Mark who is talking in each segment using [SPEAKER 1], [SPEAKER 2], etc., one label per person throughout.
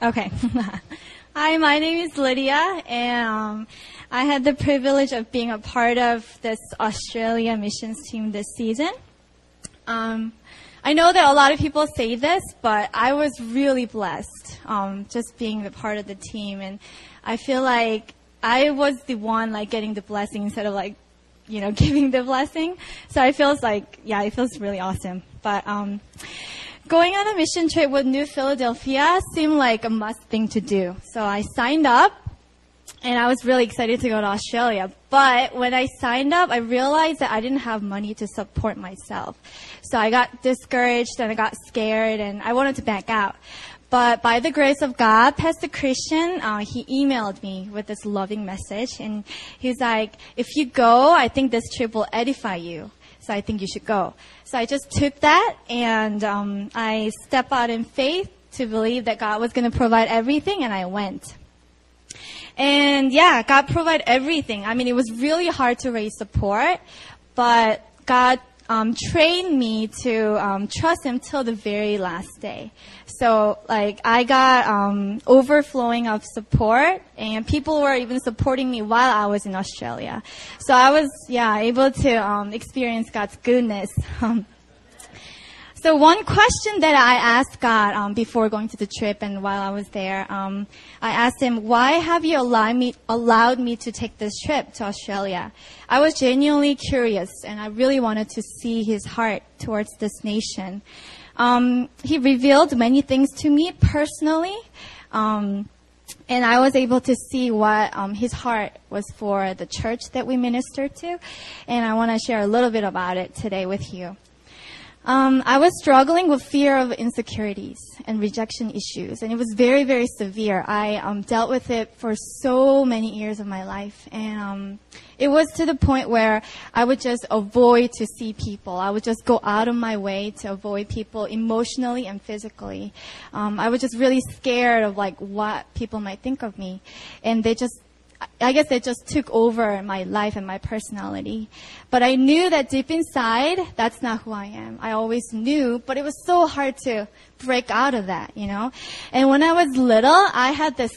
[SPEAKER 1] Okay. Hi, my name is Lydia, and um, I had the privilege of being a part of this Australia missions team this season. Um, I know that a lot of people say this, but I was really blessed um, just being a part of the team, and I feel like I was the one like getting the blessing instead of like you know giving the blessing. So I feels like yeah, it feels really awesome. But um, Going on a mission trip with New Philadelphia seemed like a must thing to do. So I signed up and I was really excited to go to Australia. But when I signed up, I realized that I didn't have money to support myself. So I got discouraged and I got scared and I wanted to back out. But by the grace of God, Pastor Christian, uh, he emailed me with this loving message and he's like, if you go, I think this trip will edify you. So I think you should go. So I just took that and um, I stepped out in faith to believe that God was going to provide everything, and I went. And yeah, God provided everything. I mean, it was really hard to raise support, but God um, trained me to um, trust Him till the very last day. So, like, I got um, overflowing of support, and people were even supporting me while I was in Australia. So I was, yeah, able to um, experience God's goodness. Um, so one question that I asked God um, before going to the trip and while I was there, um, I asked Him, "Why have you allowed me allowed me to take this trip to Australia?" I was genuinely curious, and I really wanted to see His heart towards this nation. Um, he revealed many things to me personally, um, and I was able to see what um, His heart was for the church that we minister to, and I want to share a little bit about it today with you. Um, I was struggling with fear of insecurities and rejection issues, and it was very, very severe. I um, dealt with it for so many years of my life, and um, it was to the point where I would just avoid to see people. I would just go out of my way to avoid people emotionally and physically. Um, I was just really scared of like what people might think of me, and they just I guess it just took over my life and my personality. But I knew that deep inside, that's not who I am. I always knew, but it was so hard to break out of that, you know? And when I was little, I had this,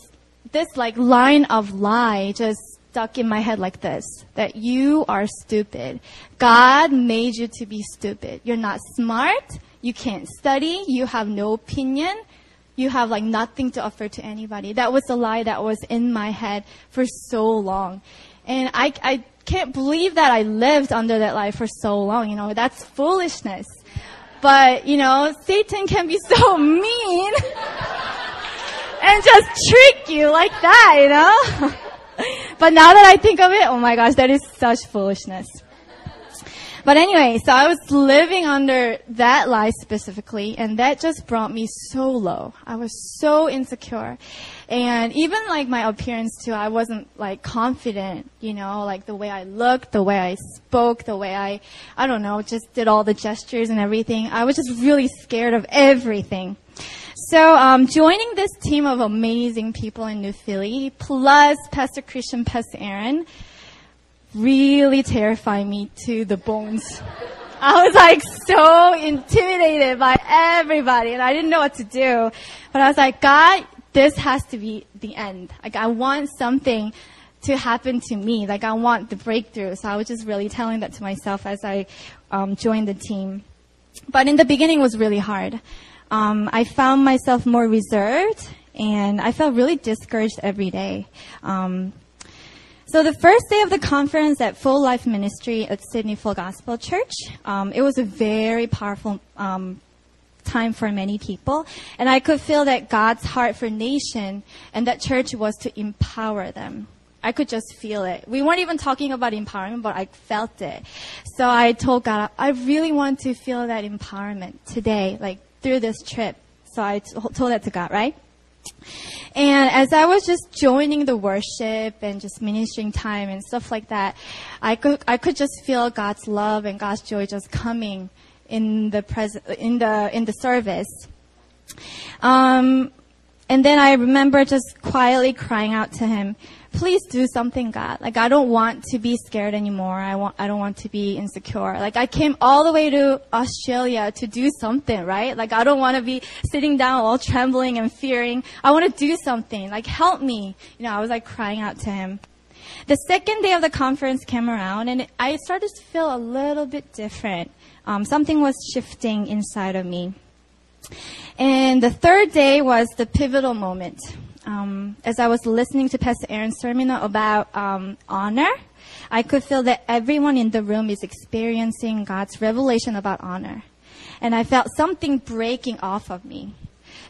[SPEAKER 1] this like line of lie just stuck in my head like this, that you are stupid. God made you to be stupid. You're not smart. You can't study. You have no opinion you have like nothing to offer to anybody. That was the lie that was in my head for so long. And I, I can't believe that I lived under that lie for so long. You know, that's foolishness. But, you know, Satan can be so mean and just trick you like that, you know? but now that I think of it, oh my gosh, that is such foolishness. But anyway, so I was living under that lie specifically, and that just brought me so low. I was so insecure. And even like my appearance too, I wasn't like confident, you know, like the way I looked, the way I spoke, the way I, I don't know, just did all the gestures and everything. I was just really scared of everything. So, um, joining this team of amazing people in New Philly, plus Pastor Christian, Pastor Aaron, really terrified me to the bones. I was like so intimidated by everybody and I didn't know what to do. But I was like, God, this has to be the end. Like I want something to happen to me. Like I want the breakthrough. So I was just really telling that to myself as I um, joined the team. But in the beginning was really hard. Um, I found myself more reserved and I felt really discouraged every day. Um, so the first day of the conference at Full Life Ministry at Sydney Full Gospel Church, um, it was a very powerful um, time for many people, and I could feel that God's heart for nation and that church was to empower them. I could just feel it. We weren't even talking about empowerment, but I felt it. So I told God, I really want to feel that empowerment today, like through this trip. So I told that to God, right? And as I was just joining the worship and just ministering time and stuff like that, I could I could just feel God's love and God's joy just coming in the pres- in the in the service. Um, and then I remember just quietly crying out to Him please do something, God. Like, I don't want to be scared anymore. I want, I don't want to be insecure. Like, I came all the way to Australia to do something, right? Like, I don't want to be sitting down all trembling and fearing. I want to do something. Like, help me. You know, I was like crying out to him. The second day of the conference came around and I started to feel a little bit different. Um, something was shifting inside of me. And the third day was the pivotal moment. Um, as I was listening to Pastor Aaron's sermon about um, honor, I could feel that everyone in the room is experiencing God's revelation about honor. And I felt something breaking off of me.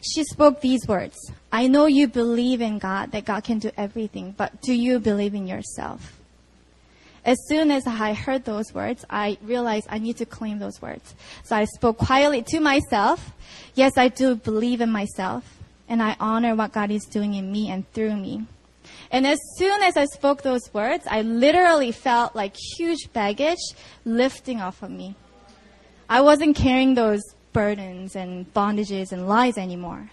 [SPEAKER 1] She spoke these words I know you believe in God, that God can do everything, but do you believe in yourself? As soon as I heard those words, I realized I need to claim those words. So I spoke quietly to myself. Yes, I do believe in myself, and I honor what God is doing in me and through me. And as soon as I spoke those words, I literally felt like huge baggage lifting off of me. I wasn't carrying those burdens and bondages and lies anymore.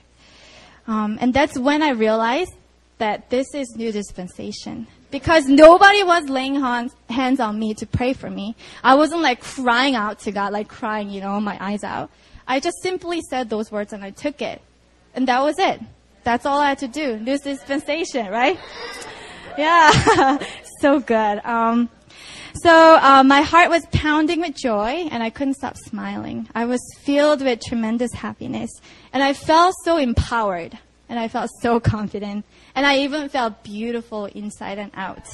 [SPEAKER 1] Um, and that's when I realized that this is new dispensation. Because nobody was laying hands, hands on me to pray for me. I wasn't like crying out to God, like crying, you know, my eyes out. I just simply said those words and I took it. And that was it. That's all I had to do. New dispensation, right? Yeah. so good. Um, so uh, my heart was pounding with joy, and I couldn't stop smiling. I was filled with tremendous happiness, and I felt so empowered, and I felt so confident, and I even felt beautiful inside and out.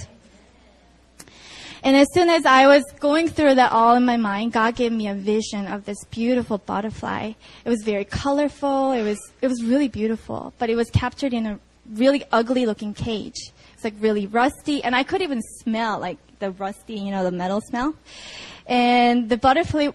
[SPEAKER 1] And as soon as I was going through that all in my mind, God gave me a vision of this beautiful butterfly. It was very colorful. It was it was really beautiful, but it was captured in a really ugly looking cage. It's like really rusty, and I could even smell like the rusty, you know, the metal smell. And the butterfly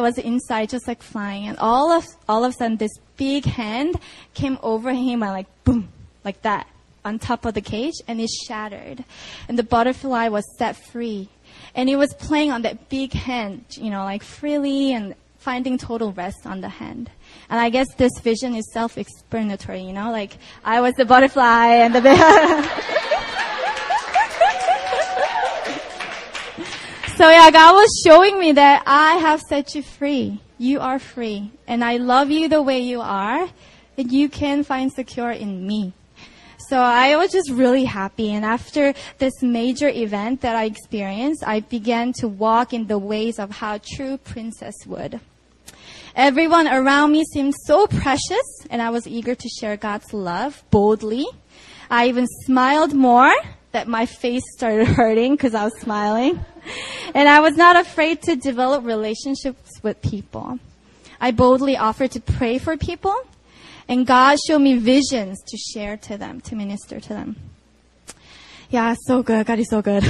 [SPEAKER 1] was inside, just like flying. And all of all of a sudden, this big hand came over him and like boom, like that, on top of the cage, and it shattered. And the butterfly was set free, and it was playing on that big hand, you know, like freely and finding total rest on the hand. And I guess this vision is self-explanatory, you know, like I was the butterfly and the So yeah, God was showing me that I have set you free. You are free. And I love you the way you are. And you can find secure in me. So I was just really happy. And after this major event that I experienced, I began to walk in the ways of how true princess would. Everyone around me seemed so precious, and I was eager to share God's love boldly. I even smiled more that my face started hurting because I was smiling. And I was not afraid to develop relationships with people. I boldly offered to pray for people, and God showed me visions to share to them, to minister to them. Yeah, so good. God is so good.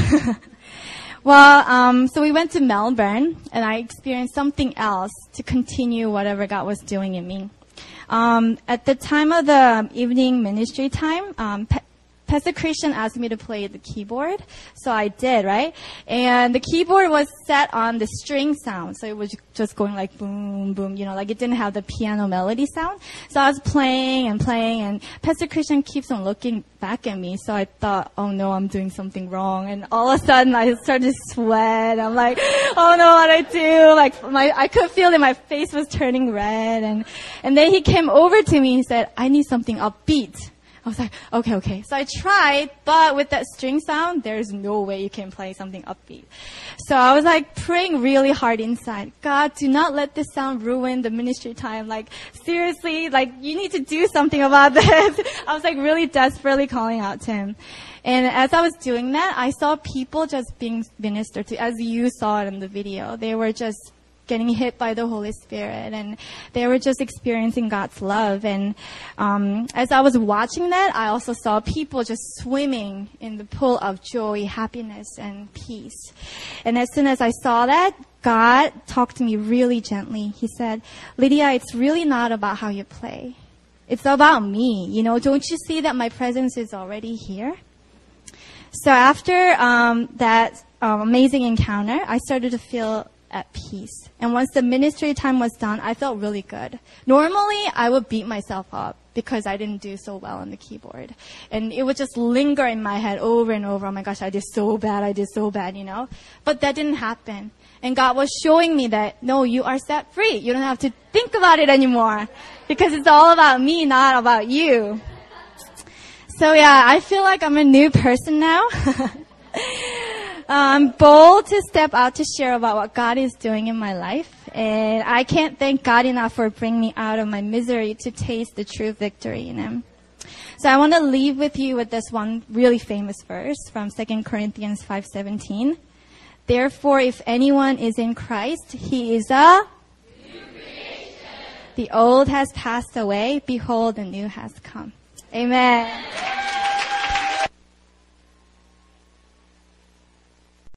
[SPEAKER 1] well, um, so we went to Melbourne, and I experienced something else to continue whatever God was doing in me. Um, at the time of the evening ministry time, um, Pastor Christian asked me to play the keyboard, so I did, right? And the keyboard was set on the string sound, so it was just going like boom, boom, you know, like it didn't have the piano melody sound. So I was playing and playing, and Pastor Christian keeps on looking back at me, so I thought, oh no, I'm doing something wrong. And all of a sudden, I started to sweat. I'm like, oh no, what I do? Like my, I could feel that my face was turning red, and and then he came over to me and said, I need something upbeat. I was like, okay, okay. So I tried, but with that string sound, there's no way you can play something upbeat. So I was like praying really hard inside. God, do not let this sound ruin the ministry time. Like, seriously, like, you need to do something about this. I was like really desperately calling out to him. And as I was doing that, I saw people just being ministered to, as you saw it in the video. They were just getting hit by the Holy Spirit, and they were just experiencing God's love. And um, as I was watching that, I also saw people just swimming in the pool of joy, happiness, and peace. And as soon as I saw that, God talked to me really gently. He said, Lydia, it's really not about how you play. It's about me. You know, don't you see that my presence is already here? So after um, that um, amazing encounter, I started to feel at peace. And once the ministry time was done, I felt really good. Normally, I would beat myself up because I didn't do so well on the keyboard. And it would just linger in my head over and over. Oh my gosh, I did so bad. I did so bad, you know? But that didn't happen. And God was showing me that, no, you are set free. You don't have to think about it anymore because it's all about me, not about you. So yeah, I feel like I'm a new person now. I'm bold to step out to share about what God is doing in my life. And I can't thank God enough for bringing me out of my misery to taste the true victory in Him. So I want to leave with you with this one really famous verse from 2 Corinthians 5:17. Therefore, if anyone is in Christ, he is a new creation. the old has passed away. Behold, the new has come. Amen.